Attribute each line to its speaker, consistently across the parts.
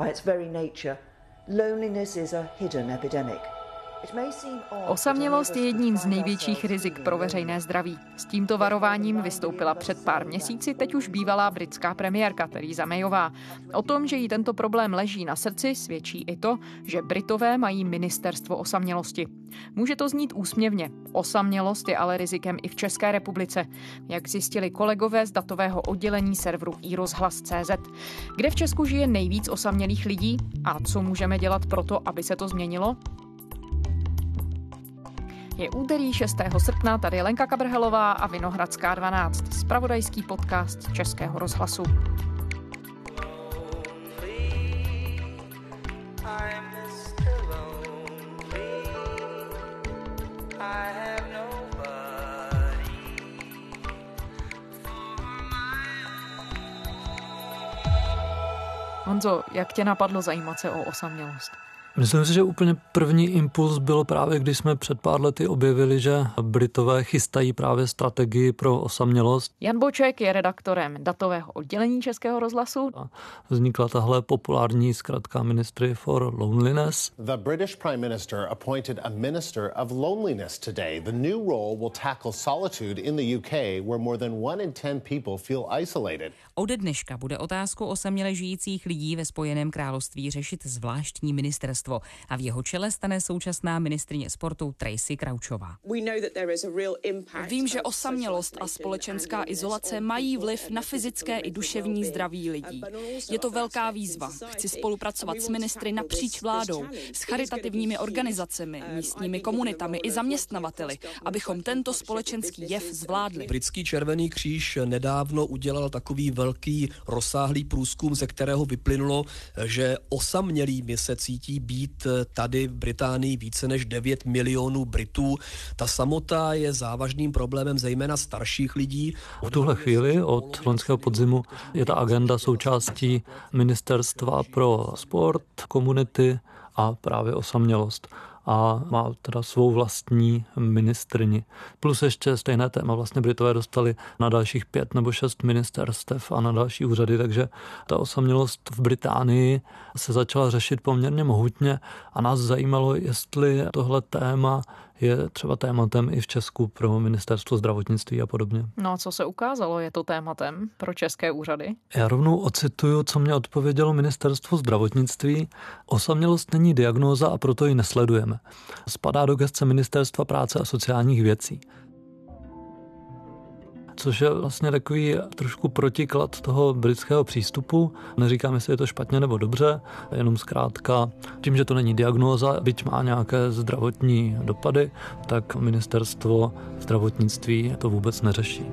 Speaker 1: By its very nature, loneliness is a hidden epidemic.
Speaker 2: Osamělost je jedním z největších rizik pro veřejné zdraví. S tímto varováním vystoupila před pár měsíci teď už bývalá britská premiérka Theresa Mayová. O tom, že jí tento problém leží na srdci, svědčí i to, že Britové mají ministerstvo osamělosti. Může to znít úsměvně. Osamělost je ale rizikem i v České republice, jak zjistili kolegové z datového oddělení serveru iRozhlas.cz. Kde v Česku žije nejvíc osamělých lidí a co můžeme dělat pro to, aby se to změnilo? Je úterý 6. srpna, tady Lenka Kabrhelová a Vinohradská 12, spravodajský podcast Českého rozhlasu. Honzo, jak tě napadlo zajímat se o osamělost?
Speaker 3: Myslím si, že úplně první impuls bylo právě, když jsme před pár lety objevili, že Britové chystají právě strategii pro osamělost.
Speaker 2: Jan Boček je redaktorem datového oddělení Českého rozhlasu. A
Speaker 3: vznikla tahle populární zkratka Ministry for Loneliness.
Speaker 4: The British Prime Minister appointed a Minister of Loneliness today. The new role will tackle solitude in the UK, where more than one in ten people feel isolated.
Speaker 5: Ode dneška bude otázku osaměle žijících lidí ve Spojeném království řešit zvláštní ministerstvo ministerstvo a v jeho čele stane současná ministrině sportu Tracy Kraučová.
Speaker 6: Vím, že osamělost a společenská izolace mají vliv na fyzické i duševní zdraví lidí. Je to velká výzva. Chci spolupracovat s ministry napříč vládou, s charitativními organizacemi, místními komunitami i zaměstnavateli, abychom tento společenský jev zvládli.
Speaker 7: Britský červený kříž nedávno udělal takový velký rozsáhlý průzkum, ze kterého vyplynulo, že osamělými se cítí být eh, tady v Británii více než 9 milionů Britů. Ta samota je závažným problémem zejména starších lidí.
Speaker 3: V tuhle chvíli od loňského podzimu je ta agenda součástí Ministerstva pro sport, komunity a právě osamělost a má teda svou vlastní ministrni. Plus ještě stejné téma vlastně Britové dostali na dalších pět nebo šest ministerstev a na další úřady, takže ta osamělost v Británii se začala řešit poměrně mohutně a nás zajímalo, jestli tohle téma je třeba tématem i v Česku pro ministerstvo zdravotnictví a podobně.
Speaker 2: No a co se ukázalo, je to tématem pro české úřady?
Speaker 3: Já rovnou ocituju, co mě odpovědělo ministerstvo zdravotnictví. Osamělost není diagnóza a proto ji nesledujeme. Spadá do gestce ministerstva práce a sociálních věcí což je vlastně takový trošku protiklad toho britského přístupu. Neříkám, jestli je to špatně nebo dobře, jenom zkrátka tím, že to není diagnóza, byť má nějaké zdravotní dopady, tak ministerstvo zdravotnictví to vůbec neřeší.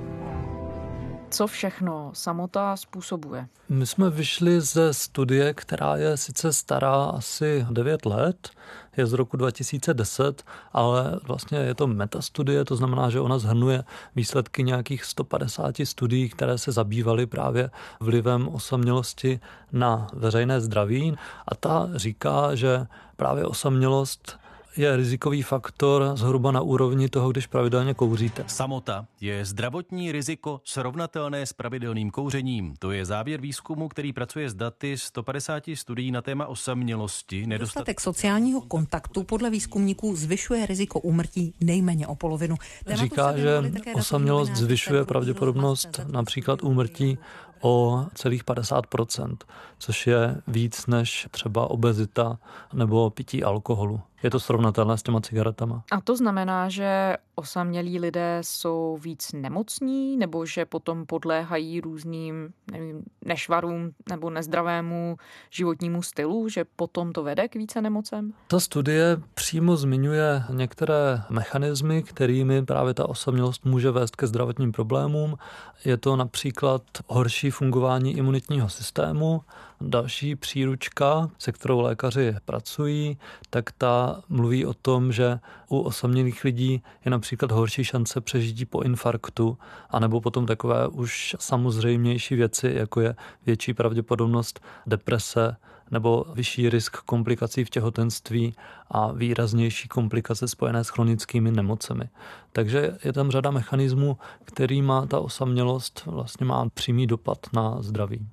Speaker 2: Co všechno samota způsobuje?
Speaker 3: My jsme vyšli ze studie, která je sice stará asi 9 let, je z roku 2010, ale vlastně je to metastudie, to znamená, že ona zhrnuje výsledky nějakých 150 studií, které se zabývaly právě vlivem osamělosti na veřejné zdraví. A ta říká, že právě osamělost je rizikový faktor zhruba na úrovni toho, když pravidelně kouříte.
Speaker 8: Samota je zdravotní riziko srovnatelné s pravidelným kouřením. To je závěr výzkumu, který pracuje s daty 150 studií na téma osamělosti.
Speaker 5: Nedostatek sociálního kontaktu podle výzkumníků zvyšuje riziko úmrtí nejméně o polovinu.
Speaker 3: Říká, že osamělost zvyšuje pravděpodobnost například úmrtí o celých 50%, což je víc než třeba obezita nebo pití alkoholu. Je to srovnatelné s těma cigaretama.
Speaker 2: A to znamená, že osamělí lidé jsou víc nemocní, nebo že potom podléhají různým nevím, nešvarům nebo nezdravému životnímu stylu, že potom to vede k více nemocem?
Speaker 3: Ta studie přímo zmiňuje některé mechanismy, kterými právě ta osamělost může vést ke zdravotním problémům. Je to například horší fungování imunitního systému, Další příručka, se kterou lékaři pracují, tak ta mluví o tom, že u osamělých lidí je například horší šance přežití po infarktu, anebo potom takové už samozřejmější věci, jako je větší pravděpodobnost deprese nebo vyšší risk komplikací v těhotenství a výraznější komplikace spojené s chronickými nemocemi. Takže je tam řada mechanismů, který má ta osamělost, vlastně má přímý dopad na zdraví.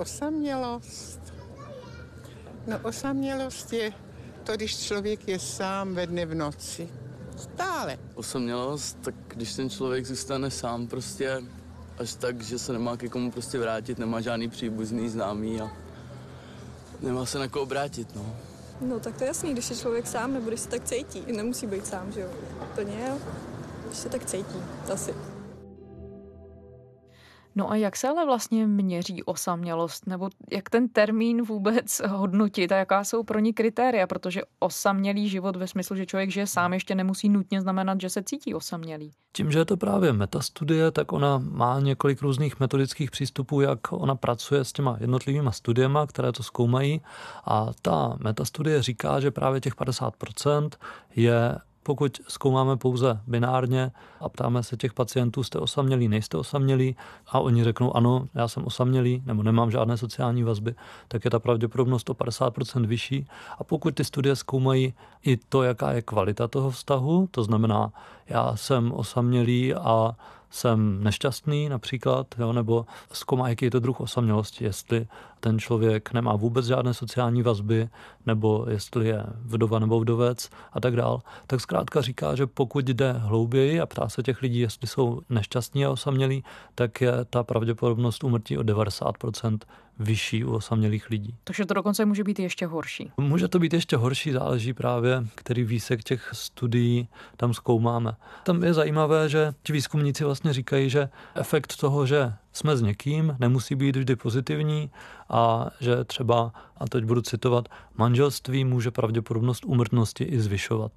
Speaker 9: Osamělost. No osamělost je to, když člověk je sám ve dne v noci. Stále.
Speaker 10: Osamělost, tak když ten člověk zůstane sám prostě až tak, že se nemá ke komu prostě vrátit, nemá žádný příbuzný známý a nemá se na koho obrátit, no.
Speaker 11: No tak to je jasný, když je člověk sám nebo když se tak cítí. Nemusí být sám, že jo? Plně, když se tak cítí, asi.
Speaker 2: No a jak se ale vlastně měří osamělost, nebo jak ten termín vůbec hodnotit a jaká jsou pro ní kritéria, protože osamělý život ve smyslu, že člověk žije sám, ještě nemusí nutně znamenat, že se cítí osamělý.
Speaker 3: Tím, že je to právě metastudie, tak ona má několik různých metodických přístupů, jak ona pracuje s těma jednotlivými studiema, které to zkoumají. A ta metastudie říká, že právě těch 50% je pokud zkoumáme pouze binárně a ptáme se těch pacientů, jste osamělí, nejste osamělí a oni řeknou ano, já jsem osamělý nebo nemám žádné sociální vazby, tak je ta pravděpodobnost o 50% vyšší. A pokud ty studie zkoumají i to, jaká je kvalita toho vztahu, to znamená, já jsem osamělý a jsem nešťastný například, jo, nebo zkoumá, jaký je to druh osamělosti, jestli ten člověk nemá vůbec žádné sociální vazby, nebo jestli je vdova nebo vdovec a tak dál, tak zkrátka říká, že pokud jde hlouběji a ptá se těch lidí, jestli jsou nešťastní a osamělí, tak je ta pravděpodobnost umrtí o 90% vyšší u osamělých lidí.
Speaker 2: Takže to dokonce může být ještě horší.
Speaker 3: Může to být ještě horší, záleží právě, který výsek těch studií tam zkoumáme. Tam je zajímavé, že ti výzkumníci vlastně říkají, že efekt toho, že jsme s někým, nemusí být vždy pozitivní a že třeba, a teď budu citovat, manželství může pravděpodobnost úmrtnosti i zvyšovat.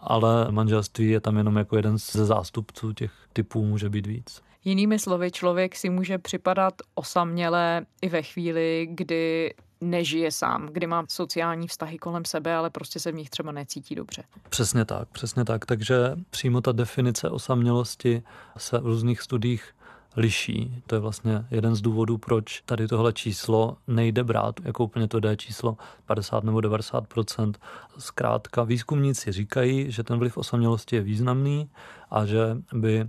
Speaker 3: Ale manželství je tam jenom jako jeden ze zástupců těch typů, může být víc.
Speaker 2: Jinými slovy, člověk si může připadat osamělé i ve chvíli, kdy nežije sám, kdy má sociální vztahy kolem sebe, ale prostě se v nich třeba necítí dobře.
Speaker 3: Přesně tak, přesně tak. Takže přímo ta definice osamělosti se v různých studiích liší. To je vlastně jeden z důvodů, proč tady tohle číslo nejde brát jako úplně to D číslo 50 nebo 90% Zkrátka výzkumníci říkají, že ten vliv osamělosti je významný a že by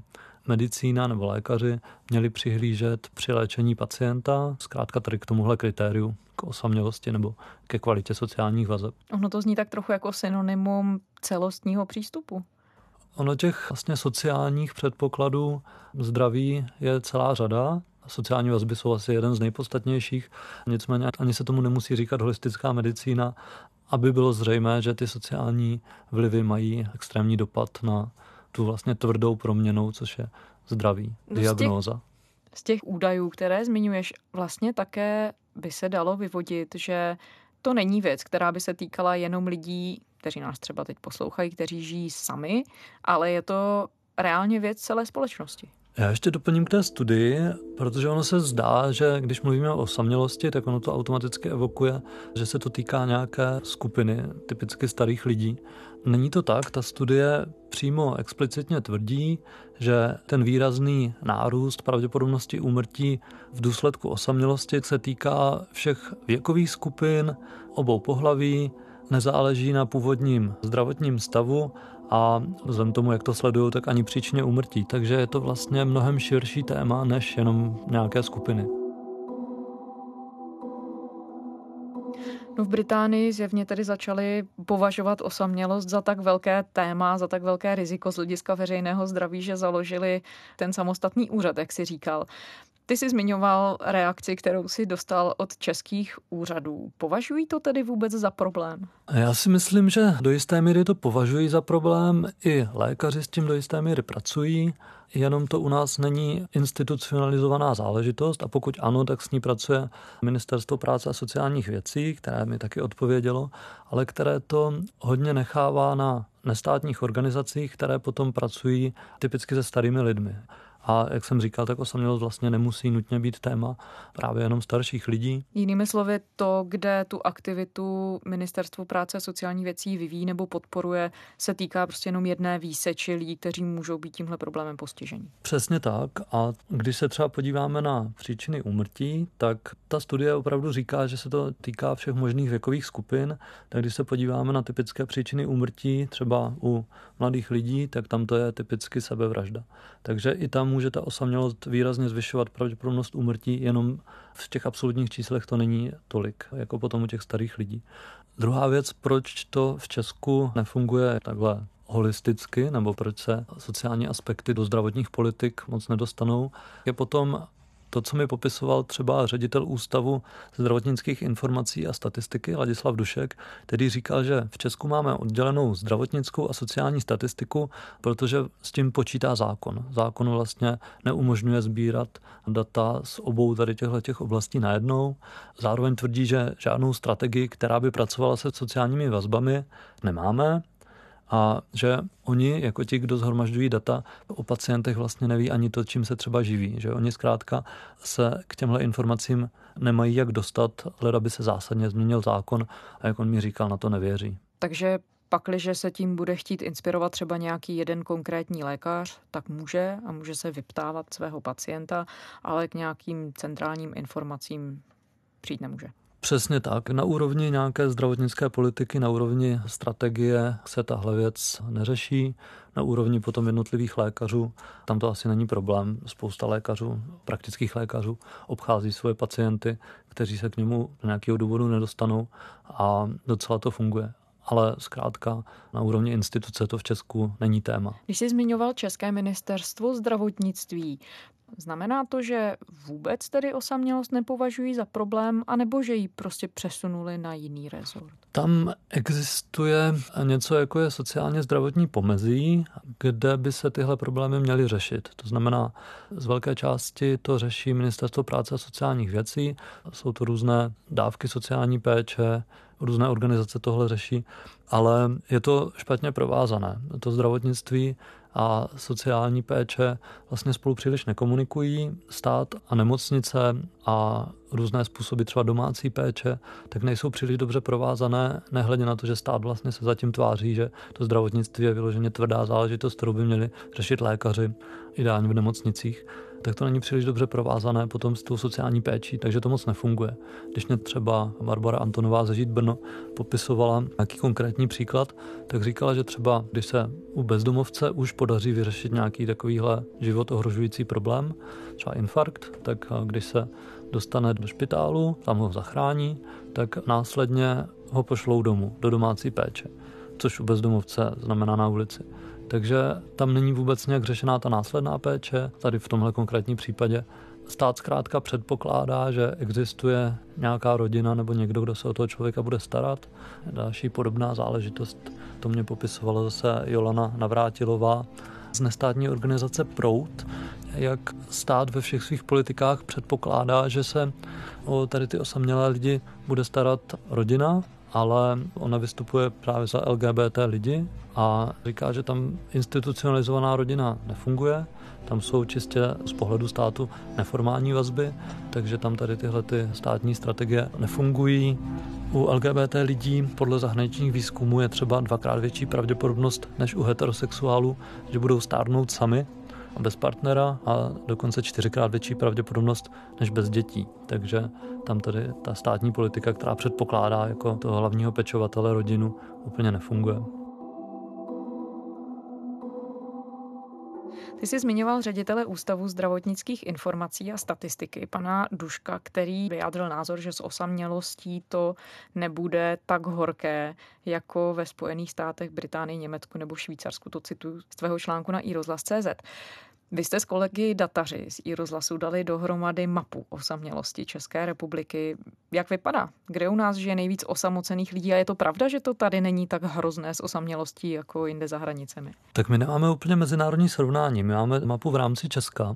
Speaker 3: medicína nebo lékaři měli přihlížet při léčení pacienta, zkrátka tady k tomuhle kritériu, k osamělosti nebo ke kvalitě sociálních vazeb.
Speaker 2: Ono to zní tak trochu jako synonymum celostního přístupu.
Speaker 3: Ono těch vlastně sociálních předpokladů zdraví je celá řada. Sociální vazby jsou asi jeden z nejpodstatnějších, nicméně ani se tomu nemusí říkat holistická medicína, aby bylo zřejmé, že ty sociální vlivy mají extrémní dopad na tu vlastně tvrdou proměnou, což je zdraví, no diagnóza.
Speaker 2: Z těch, z těch údajů, které zmiňuješ, vlastně také by se dalo vyvodit, že to není věc, která by se týkala jenom lidí, kteří nás třeba teď poslouchají, kteří žijí sami, ale je to reálně věc celé společnosti.
Speaker 3: Já ještě doplním k té studii, protože ono se zdá, že když mluvíme o samělosti, tak ono to automaticky evokuje, že se to týká nějaké skupiny, typicky starých lidí. Není to tak, ta studie přímo explicitně tvrdí, že ten výrazný nárůst pravděpodobnosti úmrtí v důsledku osamělosti se týká všech věkových skupin, obou pohlaví, nezáleží na původním zdravotním stavu a vzhledem tomu, jak to sledují, tak ani příčině úmrtí. Takže je to vlastně mnohem širší téma než jenom nějaké skupiny.
Speaker 2: No v Británii zjevně tedy začali považovat osamělost za tak velké téma, za tak velké riziko z hlediska veřejného zdraví, že založili ten samostatný úřad, jak si říkal. Ty jsi zmiňoval reakci, kterou si dostal od českých úřadů. Považují to tedy vůbec za problém?
Speaker 3: Já si myslím, že do jisté míry to považují za problém. I lékaři s tím do jisté míry pracují, jenom to u nás není institucionalizovaná záležitost a pokud ano, tak s ní pracuje Ministerstvo práce a sociálních věcí, které mi taky odpovědělo, ale které to hodně nechává na nestátních organizacích, které potom pracují typicky se starými lidmi. A jak jsem říkal, tak osamělost vlastně nemusí nutně být téma právě jenom starších lidí.
Speaker 2: Jinými slovy, to, kde tu aktivitu Ministerstvo práce a sociální věcí vyvíjí nebo podporuje, se týká prostě jenom jedné výseči lidí, kteří můžou být tímhle problémem postižení.
Speaker 3: Přesně tak. A když se třeba podíváme na příčiny úmrtí, tak ta studie opravdu říká, že se to týká všech možných věkových skupin. Tak když se podíváme na typické příčiny úmrtí, třeba u mladých lidí, tak tam to je typicky sebevražda. Takže i tam může ta osamělost výrazně zvyšovat pravděpodobnost úmrtí, jenom v těch absolutních číslech to není tolik, jako potom u těch starých lidí. Druhá věc, proč to v Česku nefunguje takhle holisticky, nebo proč se sociální aspekty do zdravotních politik moc nedostanou, je potom to, co mi popisoval třeba ředitel Ústavu zdravotnických informací a statistiky Ladislav Dušek, který říkal, že v Česku máme oddělenou zdravotnickou a sociální statistiku, protože s tím počítá zákon. Zákon vlastně neumožňuje sbírat data z obou tady těchto těch oblastí najednou. Zároveň tvrdí, že žádnou strategii, která by pracovala se sociálními vazbami, nemáme a že oni, jako ti, kdo zhromažďují data o pacientech, vlastně neví ani to, čím se třeba živí. Že oni zkrátka se k těmhle informacím nemají jak dostat, ale aby se zásadně změnil zákon a jak on mi říkal, na to nevěří.
Speaker 2: Takže pakliže se tím bude chtít inspirovat třeba nějaký jeden konkrétní lékař, tak může a může se vyptávat svého pacienta, ale k nějakým centrálním informacím přijít nemůže.
Speaker 3: Přesně tak. Na úrovni nějaké zdravotnické politiky, na úrovni strategie se tahle věc neřeší. Na úrovni potom jednotlivých lékařů, tam to asi není problém. Spousta lékařů, praktických lékařů, obchází svoje pacienty, kteří se k němu z nějakého důvodu nedostanou a docela to funguje ale zkrátka na úrovni instituce to v Česku není téma.
Speaker 2: Když jsi zmiňoval České ministerstvo zdravotnictví, Znamená to, že vůbec tedy osamělost nepovažují za problém, anebo že ji prostě přesunuli na jiný rezort?
Speaker 3: Tam existuje něco, jako je sociálně zdravotní pomezí, kde by se tyhle problémy měly řešit. To znamená, z velké části to řeší Ministerstvo práce a sociálních věcí. Jsou to různé dávky sociální péče, různé organizace tohle řeší, ale je to špatně provázané. To zdravotnictví a sociální péče vlastně spolu příliš nekomunikují. Stát a nemocnice a různé způsoby třeba domácí péče, tak nejsou příliš dobře provázané, nehledě na to, že stát vlastně se zatím tváří, že to zdravotnictví je vyloženě tvrdá záležitost, kterou by měli řešit lékaři, ideálně v nemocnicích tak to není příliš dobře provázané potom s tou sociální péčí, takže to moc nefunguje. Když mě třeba Barbara Antonová ze Žít Brno popisovala nějaký konkrétní příklad, tak říkala, že třeba když se u bezdomovce už podaří vyřešit nějaký takovýhle život ohrožující problém, třeba infarkt, tak když se dostane do špitálu, tam ho zachrání, tak následně ho pošlou domů, do domácí péče, což u bezdomovce znamená na ulici. Takže tam není vůbec nějak řešená ta následná péče. Tady v tomhle konkrétním případě stát zkrátka předpokládá, že existuje nějaká rodina nebo někdo, kdo se o toho člověka bude starat. Další podobná záležitost, to mě popisovala zase Jolana Navrátilová z nestátní organizace Prout, jak stát ve všech svých politikách předpokládá, že se o tady ty osamělé lidi bude starat rodina, ale ona vystupuje právě za LGBT lidi a říká, že tam institucionalizovaná rodina nefunguje, tam jsou čistě z pohledu státu neformální vazby, takže tam tady tyhle ty státní strategie nefungují. U LGBT lidí podle zahraničních výzkumů je třeba dvakrát větší pravděpodobnost než u heterosexuálů, že budou stárnout sami bez partnera a dokonce čtyřikrát větší pravděpodobnost než bez dětí. Takže tam tedy ta státní politika, která předpokládá jako toho hlavního pečovatele rodinu, úplně nefunguje.
Speaker 2: Ty jsi zmiňoval ředitele Ústavu zdravotnických informací a statistiky, pana Duška, který vyjádřil názor, že s osamělostí to nebude tak horké jako ve Spojených státech, Británii, Německu nebo Švýcarsku. To cituju z tvého článku na iRozhlas.cz. Vy jste s kolegy dataři z iRozhlasu dali dohromady mapu osamělosti České republiky. Jak vypadá? Kde u nás žije nejvíc osamocených lidí a je to pravda, že to tady není tak hrozné s osamělostí jako jinde za hranicemi?
Speaker 3: Tak my nemáme úplně mezinárodní srovnání. My máme mapu v rámci Česka.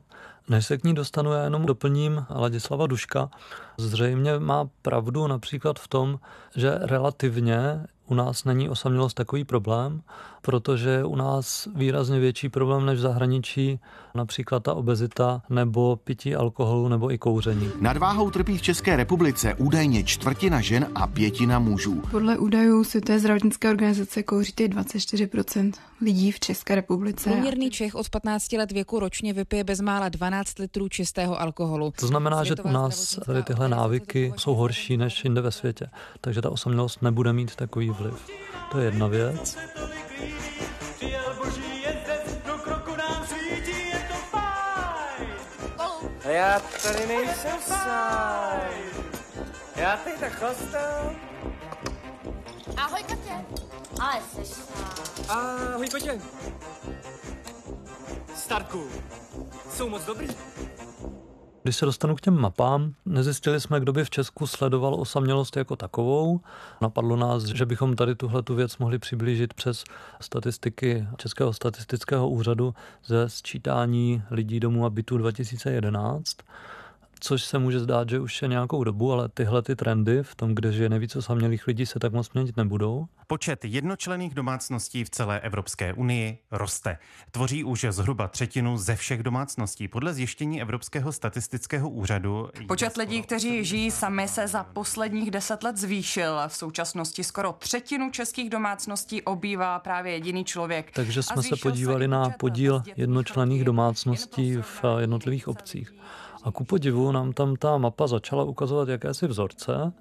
Speaker 3: Než se k ní dostanu, já jenom doplním Ladislava Duška. Zřejmě má pravdu například v tom, že relativně u nás není osamělost takový problém, protože u nás výrazně větší problém než v zahraničí, například ta obezita nebo pití alkoholu nebo i kouření.
Speaker 12: Nadváhou trpí v České republice údajně čtvrtina žen a pětina mužů.
Speaker 13: Podle údajů Světové zdravotnické organizace kouříte 24% lidí v České republice.
Speaker 5: Průměrný Čech od 15 let věku ročně vypije bezmála 12 litrů čistého alkoholu.
Speaker 3: To znamená, že u nás tady tyhle návyky jsou horší než jinde ve světě, takže ta osamělost nebude mít takový vliv. To je jedna věc.
Speaker 14: Já tady nejsem sám. Já tady tak chlastal.
Speaker 15: Ahoj, Katě. Ale jsi sám.
Speaker 14: Ahoj, Petě. Starku, jsou moc dobrý.
Speaker 3: Když se dostanu k těm mapám, nezjistili jsme, kdo by v Česku sledoval osamělost jako takovou. Napadlo nás, že bychom tady tuhle tu věc mohli přiblížit přes statistiky Českého statistického úřadu ze sčítání lidí domů a bytů 2011 což se může zdát, že už je nějakou dobu, ale tyhle ty trendy v tom, kde žije nejvíc osamělých lidí, se tak moc měnit nebudou.
Speaker 16: Počet jednočlených domácností v celé Evropské unii roste. Tvoří už zhruba třetinu ze všech domácností. Podle zjištění Evropského statistického úřadu.
Speaker 17: Počet lidí, kteří žijí sami, se za posledních deset let zvýšil. V současnosti skoro třetinu českých domácností obývá právě jediný člověk.
Speaker 3: Takže jsme se podívali na podíl jednočlených domácností v jednotlivých obcích. A ku podivu nám tam ta mapa začala ukazovat jakési vzorce.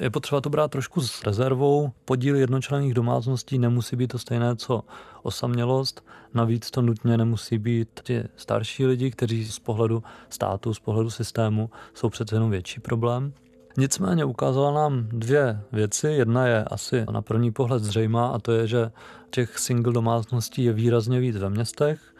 Speaker 3: Je potřeba to brát trošku s rezervou. Podíl jednočlenných domácností nemusí být to stejné, co osamělost. Navíc to nutně nemusí být ti starší lidi, kteří z pohledu státu, z pohledu systému jsou přece jenom větší problém. Nicméně ukázala nám dvě věci. Jedna je asi na první pohled zřejmá a to je, že těch single domácností je výrazně víc ve městech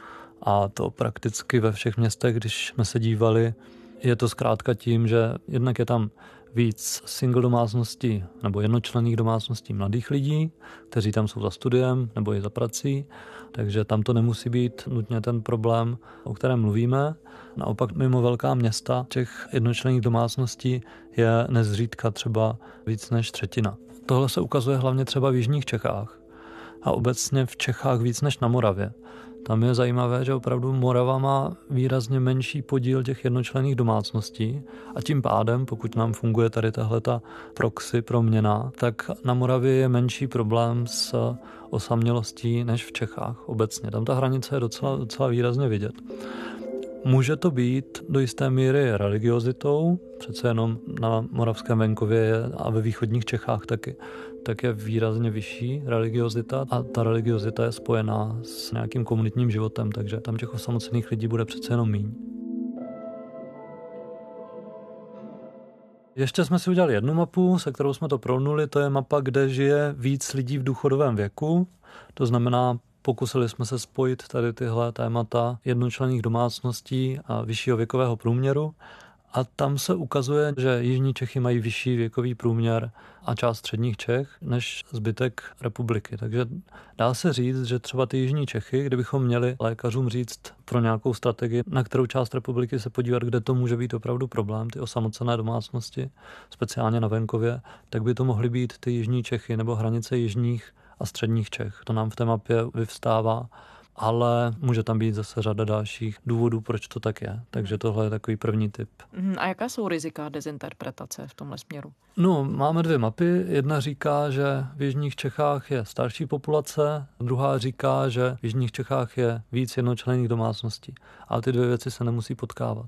Speaker 3: a to prakticky ve všech městech, když jsme se dívali, je to zkrátka tím, že jednak je tam víc single domácností nebo jednočlenných domácností mladých lidí, kteří tam jsou za studiem nebo i za prací, takže tam to nemusí být nutně ten problém, o kterém mluvíme. Naopak mimo velká města těch jednočlenných domácností je nezřídka třeba víc než třetina. Tohle se ukazuje hlavně třeba v jižních Čechách a obecně v Čechách víc než na Moravě. Tam je zajímavé, že opravdu Morava má výrazně menší podíl těch jednočlených domácností a tím pádem, pokud nám funguje tady tahle ta proxy proměna, tak na Moravě je menší problém s osamělostí než v Čechách obecně. Tam ta hranice je docela, docela výrazně vidět. Může to být do jisté míry religiozitou, přece jenom na moravském venkově a ve východních Čechách taky tak je výrazně vyšší religiozita a ta religiozita je spojená s nějakým komunitním životem, takže tam těch osamocených lidí bude přece jenom míň. Ještě jsme si udělali jednu mapu, se kterou jsme to prolnuli, to je mapa, kde žije víc lidí v důchodovém věku, to znamená Pokusili jsme se spojit tady tyhle témata jednočlenných domácností a vyššího věkového průměru a tam se ukazuje, že Jižní Čechy mají vyšší věkový průměr a část středních Čech než zbytek republiky. Takže dá se říct, že třeba ty Jižní Čechy, kdybychom měli lékařům říct pro nějakou strategii, na kterou část republiky se podívat, kde to může být opravdu problém, ty osamocené domácnosti, speciálně na venkově, tak by to mohly být ty Jižní Čechy nebo hranice jižních a středních Čech. To nám v té mapě vyvstává ale může tam být zase řada dalších důvodů, proč to tak je. Takže tohle je takový první typ.
Speaker 2: Mhm, a jaká jsou rizika dezinterpretace v tomhle směru?
Speaker 3: No, máme dvě mapy. Jedna říká, že v Jižních Čechách je starší populace, druhá říká, že v Jižních Čechách je víc jednočlenných domácností. Ale ty dvě věci se nemusí potkávat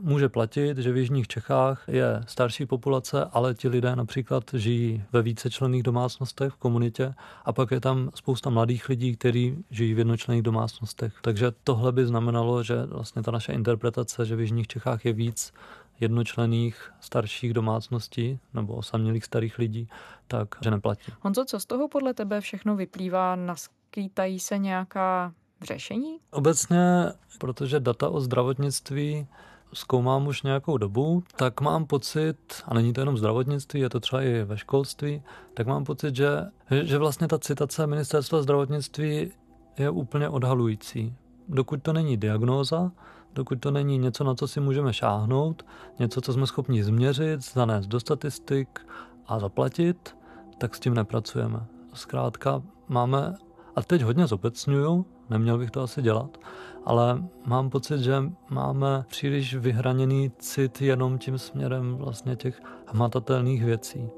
Speaker 3: může platit, že v jižních Čechách je starší populace, ale ti lidé například žijí ve vícečlenných domácnostech v komunitě a pak je tam spousta mladých lidí, kteří žijí v jednočlenných domácnostech. Takže tohle by znamenalo, že vlastně ta naše interpretace, že v jižních Čechách je víc jednočlených starších domácností nebo osamělých starých lidí, tak že neplatí.
Speaker 2: Honzo, co z toho podle tebe všechno vyplývá? Naskýtají se nějaká řešení?
Speaker 3: Obecně, protože data o zdravotnictví zkoumám už nějakou dobu, tak mám pocit, a není to jenom zdravotnictví, je to třeba i ve školství, tak mám pocit, že, že vlastně ta citace ministerstva zdravotnictví je úplně odhalující. Dokud to není diagnóza, dokud to není něco, na co si můžeme šáhnout, něco, co jsme schopni změřit, zanést do statistik a zaplatit, tak s tím nepracujeme. Zkrátka máme, a teď hodně zobecňuju, neměl bych to asi dělat, ale mám pocit, že máme příliš vyhraněný cit jenom tím směrem vlastně těch hmatatelných věcí.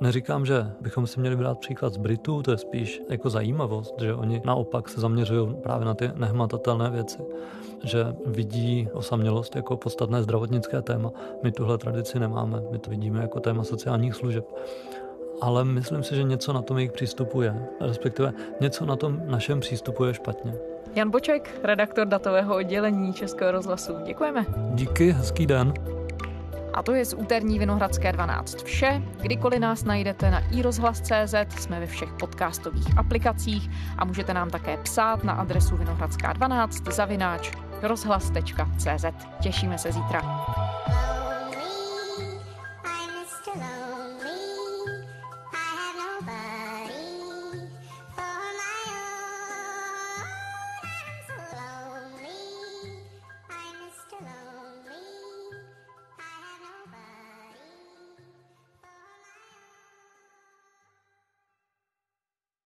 Speaker 3: Neříkám, že bychom si měli brát příklad z Britů, to je spíš jako zajímavost, že oni naopak se zaměřují právě na ty nehmatatelné věci, že vidí osamělost jako podstatné zdravotnické téma. My tuhle tradici nemáme, my to vidíme jako téma sociálních služeb. Ale myslím si, že něco na tom jejich přístupu je, respektive něco na tom našem přístupu je špatně.
Speaker 2: Jan Boček, redaktor datového oddělení Českého rozhlasu. Děkujeme.
Speaker 3: Díky, hezký den.
Speaker 2: A to je z úterní Vinohradské 12 vše. Kdykoliv nás najdete na iRozhlas.cz, jsme ve všech podcastových aplikacích a můžete nám také psát na adresu vinohradská12 zavináč rozhlas.cz. Těšíme se zítra.